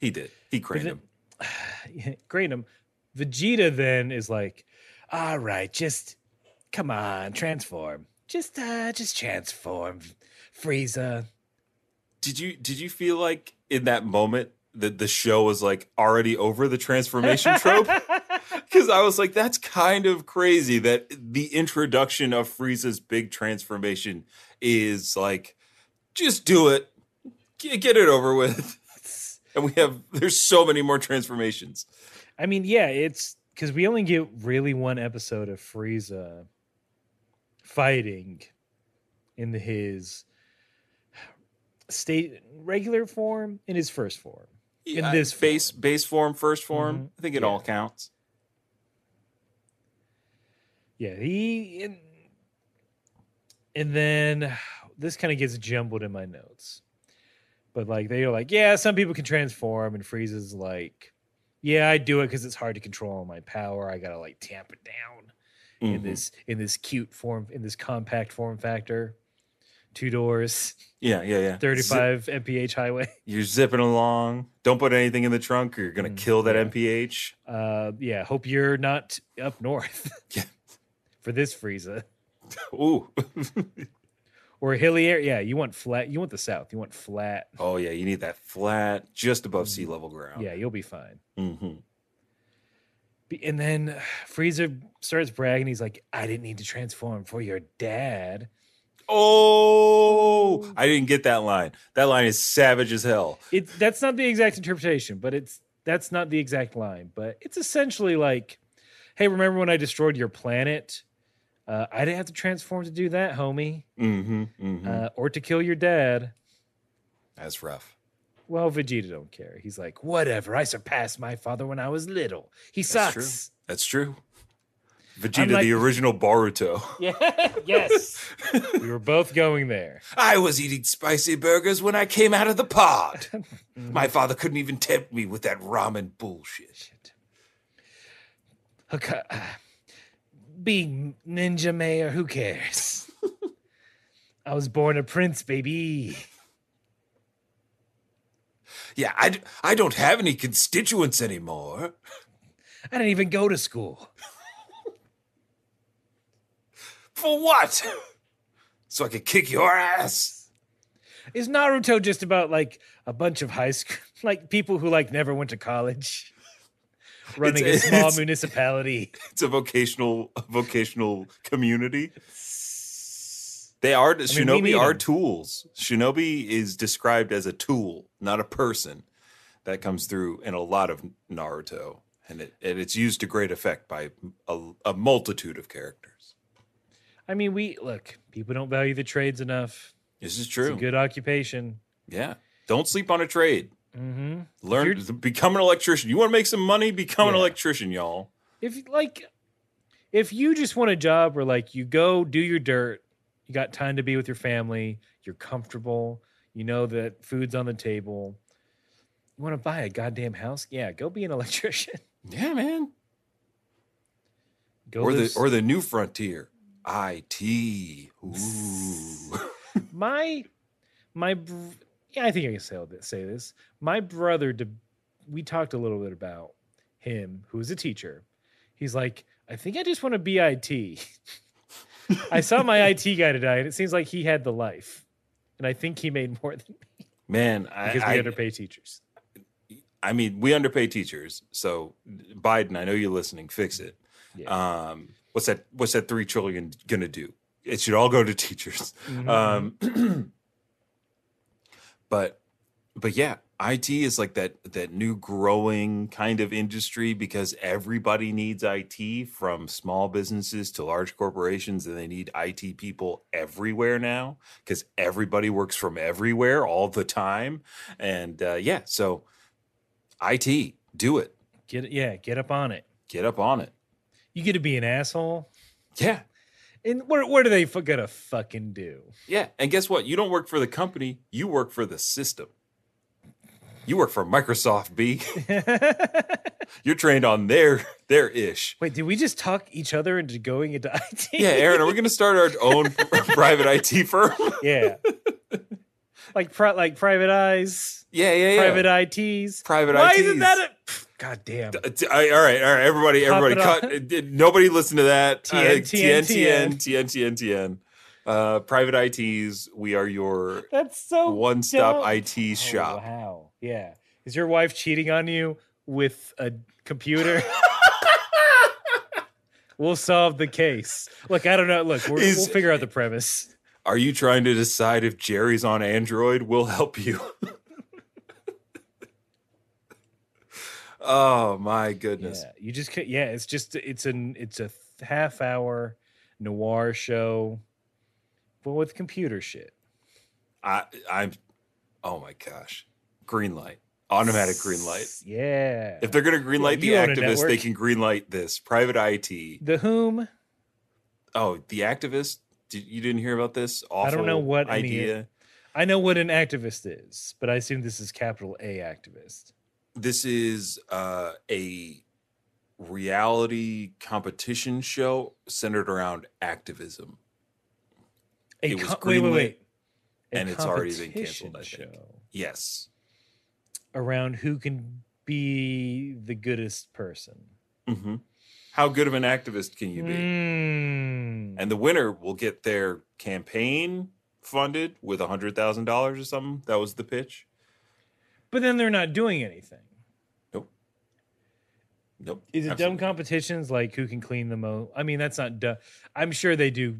He did. He craned him. Great him. Vegeta then is like, all right, just come on, transform. Just uh just transform, Frieza. Did you did you feel like in that moment that the show was like already over the transformation trope? Because I was like, that's kind of crazy that the introduction of Frieza's big transformation is like, just do it, get, get it over with. And we have there's so many more transformations. I mean, yeah, it's because we only get really one episode of Frieza fighting in his state regular form in his first form. In this base base form, first form, Mhm. I think it Yeah. all counts. Yeah, he and, and then this kind of gets jumbled in my notes. But like they are like, yeah, some people can transform, and Frieza's like, yeah, I do it because it's hard to control my power. I gotta like tamp it down in Mhm. this in this cute form, in this compact form factor. Two doors, Yeah, yeah, yeah. Zip- 35 mph highway. you're zipping along. Don't put anything in the trunk, or you're gonna Mm, kill that yeah. MPH. Uh, yeah, hope you're not up north. Yeah. For this Frieza. Ooh. Or hilly area. Yeah, you want flat. You want the south. You want flat. oh yeah, you need that flat, just above sea level ground. Yeah, you'll be fine. hmm And then Frieza starts bragging. He's like, I didn't need to transform for your dad. Oh, I didn't get that line. That line is savage as hell. It that's not the exact interpretation, but it's that's not the exact line. But it's essentially like, hey, remember when I destroyed your planet? Uh, I didn't have to transform to do that, homie, Mm-hmm. mm-hmm. uh, or to kill your dad. That's rough. Well, Vegeta don't care. He's like, whatever. I surpassed my father when I was little. He That's sucks. That's true. Vegeta, like- the original Boruto. Yeah. yes. we were both going there. I was eating spicy burgers when I came out of the pod. Mm-hmm. My father couldn't even tempt me with that ramen bullshit. Shit. Okay. Being ninja mayor, who cares? I was born a prince, baby. Yeah, I, d- I don't have any constituents anymore. I didn't even go to school. For what? so I could kick your ass? Is Naruto just about like a bunch of high school, like people who like never went to college, running It's- a small it's- municipality? It's a vocational a vocational community. They are we shinobi are are 'em. tools. Shinobi is described as a tool, not a person. That comes through in a lot of Naruto, and it and it's used to great effect by a, a multitude of characters. I mean, we look. People don't value the trades enough. This is It's true. a good occupation. Yeah, don't sleep on a trade. Hmm Learn become an electrician. You want to make some money? Become an electrician, y'all. If like, if you just want a job where like you go do your dirt, you got time to be with your family, you're comfortable, you know that food's on the table. You want to buy a goddamn house? Yeah, go be an electrician. Yeah, man. Go or live the or the new frontier, IT. Ooh. my my br- yeah i think i can say, this- say this my brother we talked a little bit about him who is a teacher he's like i think i just want to be it i saw my it guy today and it seems like he had the life and i think he made more than me Man, I, because we I, underpay teachers I mean, we underpay teachers. So Biden, I know you're listening. Fix it. yeah Um, what's that? What's that three trillion gonna do? It should all go to teachers. Mhm. Um, but but yeah, IT is like that that new growing kind of industry because everybody needs IT from small businesses to large corporations and they need IT people everywhere now because everybody works from everywhere all the time and uh, yeah so IT do it Get it, yeah, get up on it. get up on it You get to be an asshole. yeah And what what are they f- gonna fucking do? yeah and guess what you don't work for the company you work for the system you work for Microsoft B you're trained on their their ish Wait, did we just talk each other into going into IT? Yeah, Aaron, are we going to start our own private IT firm? yeah. like pri- like private eyes, Yeah, yeah, yeah. private ITs. Private Why ITs. isn't that a God damn. I- all right, all right, everybody, everybody, cut. Nobody listen to that. TN, TN, TN, TN. Uh, private ITs. We are your That's so one-stop dumb. IT Oh, shop. wow. Yeah. Is your wife cheating on you with a computer? we'll solve the case. Look, I don't know. Look, we're, Is- we'll figure out the premise. Are you trying to decide if Jerry's on Android? We'll help you. oh my goodness. Yeah, you just yeah. It's just it's an it's a half hour noir show, but with computer shit. I, I'm. Oh my gosh. Green light. Automatic green light. Yeah. If they're going to green Yeah, light the you activist, they can green light this private IT. the whom Oh, the activist. Did, you didn't hear about this? Awful I don't know what any- idea. I know what an activist is, but I assume this is capital A activist. This is uh, a reality competition show centered around activism, A It was co- wait, wait, wait. And it's already been canceled, I think. show Yes. around who can be the goodest person. hmm How good of an activist can you be? Mm. And the winner will get their campaign funded with a hundred thousand dollars or something. That was the pitch. But then they're not doing anything. Nope. Nope. Is it absolutely. dumb competitions like who can clean the most? I mean, that's not dumb. I'm sure they do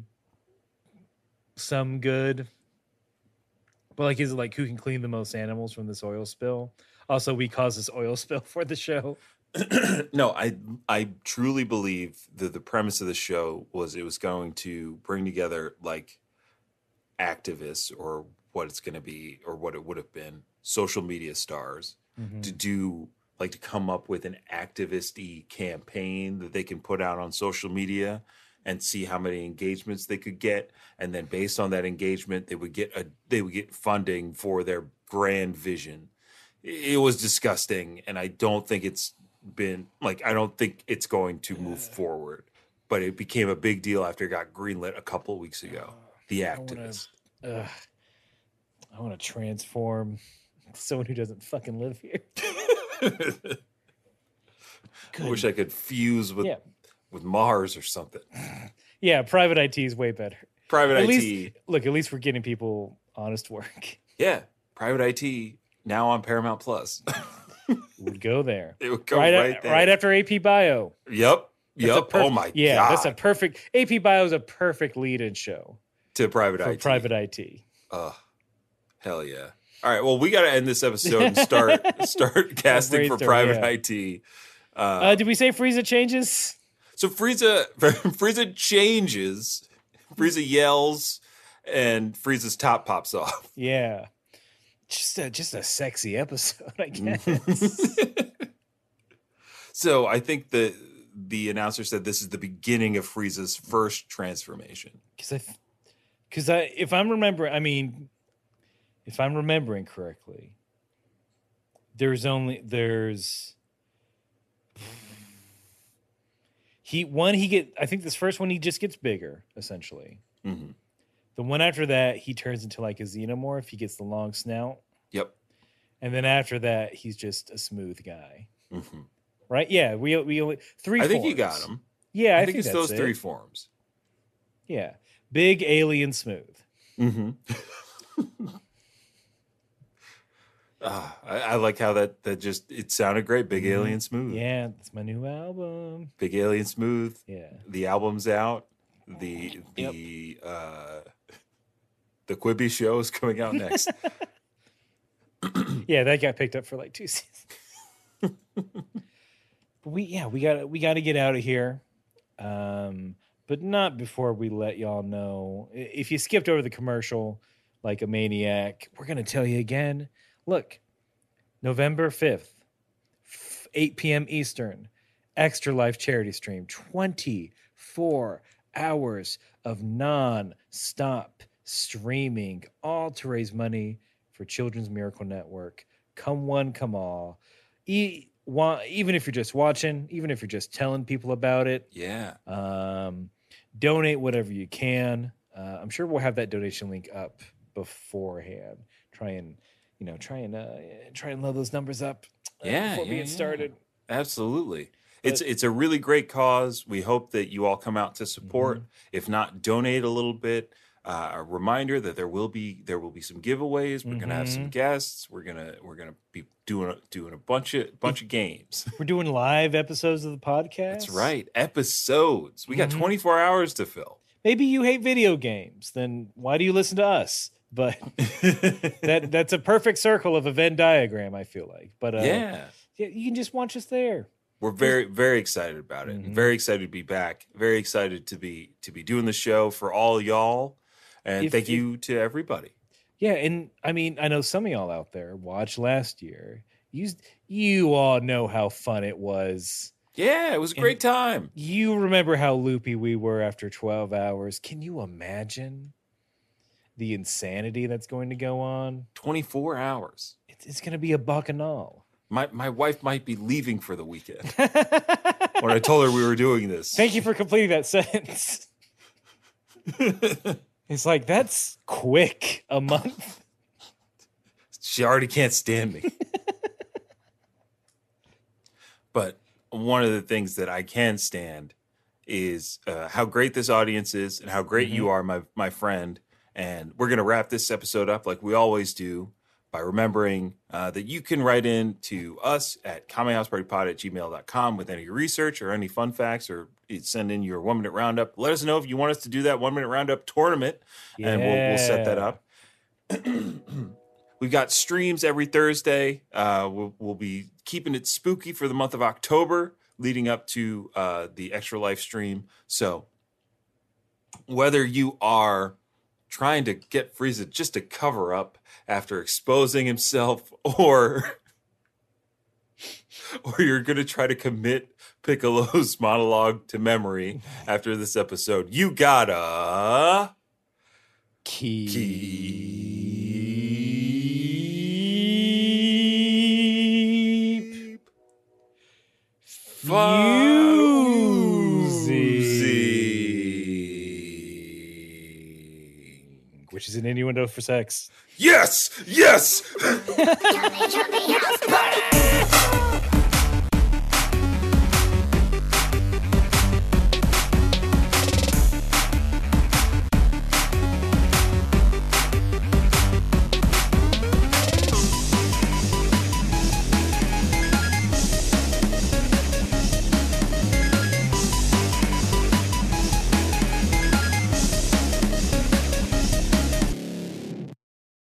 some good, but like, is it like who can clean the most animals from this oil spill? Also, we caused this oil spill for the show. no, I I truly believe that the premise of the show was it was going to bring together like activists or what it's going to be or what it would have been social media stars Mhm. to do like to come up with an activist campaign that they can put out on social media and see how many engagements they could get. And then based on that engagement they would get a they would get funding for their grand vision. It was disgusting and i don't think it's been like i don't think it's going to move forward. But it became a big deal after it got greenlit a couple weeks ago. The I activist I want to transform someone who doesn't fucking live here. i wish i could fuse with Yeah. with mars or something Yeah, private IT is way better. private At it least, look, at least we're getting people honest work. yeah private it now on paramount plus Would go there. it would go right, right, a- there right after AP Bio. yep That's yep perf- oh my yeah, god that's a perfect AP Bio is a perfect lead-in show to private it private IT. Ugh. hell yeah all right well we got to end this episode and start start casting for private yeah. it uh, Uh, did we say Frieza changes? So Frieza Frieza changes, Frieza yells, and Frieza's top pops off. Yeah, just a, just a sexy episode, I guess. so I think the the announcer said this is the beginning of Frieza's first transformation. Because I, because I, if I'm remembering, I mean, if I'm remembering correctly, there's only there's he one he get I think this first one he just gets bigger essentially. hmm The one after that he turns into like a xenomorph. He gets the long snout, Yep. and then after that he's just a smooth guy, hmm right? Yeah, we we only three. I think you got him. Yeah, I, I, think, it's that's those it. three forms. Yeah, big alien smooth. hmm Ah, I, I like how that that just it sounded great. Big Mhm. Alien Smooth. Yeah, that's my new album. Big Alien Smooth. Yeah. the album's out. The the uh the Quibi show is coming out next. yeah, that got picked up for like two seasons. but we yeah, we got we got to get out of here. Um but not before we let y'all know. If you skipped over the commercial like a maniac, we're going to tell you again. Look, November 5th, 8 p.m. Eastern, Extra Life charity stream, 24 hours of non stop streaming, all to raise money for Children's Miracle Network. Come one, come all. E- even if you're just watching, even if you're just telling people about it, Yeah. um, donate whatever you can. Uh, I'm sure we'll have that donation link up beforehand. Try and you know try and uh, try and load those numbers up uh, Yeah, before we yeah, get yeah. started. Absolutely. It's But- it's a really great cause. We hope that you all come out to support. Mm-hmm. If not, donate a little bit. Uh, a reminder that there will be there will be some giveaways. We're gonna have some Mhm. guests. We're gonna we're gonna be doing a, doing a bunch of bunch of games. We're doing live episodes of the podcast. That's right. Episodes. We got Mhm. 24 hours to fill. Maybe you hate video games. Then why do you listen to us? But that that's a perfect circle of a Venn diagram. I feel like. But uh, yeah. yeah, you can just watch us there. We're very very excited about it. Mhm. Very excited to be back. Very excited to be to be doing the show for all y'all. And If- thank if- you to everybody. Yeah, and I mean, I know some of y'all out there watched last year. You you all know how fun it was. Yeah, it was a And- great time. You remember how loopy we were after 12 hours. Can you imagine the insanity that's going to go on? 24 hours. It's, it's going to be a bacchanal. My my wife might be leaving for the weekend when I told her we were doing this. Thank you for completing that sentence. It's like, that's quick. A month. she already can't stand me. but one of the things that I can stand is uh, how great this audience is and how great you are, my my friend. And we're gonna wrap this episode up like we always do by remembering uh, that you can write in to us at kamehousepartypod at gmail.com with any research or any fun facts or send in your one minute roundup. Let us know if you want us to do that one minute roundup tournament and we'll, we'll set that up. We've got streams every Thursday. Uh, we'll, we'll be keeping it spooky for the month of October, leading up to uh, the extra life stream. So, whether you are trying to get Frieza just to cover up after exposing himself, or or you're going to try to commit Piccolo's monologue to memory after this episode, you gotta Keep fusing, which is an innuendo for sex. Yes, yes.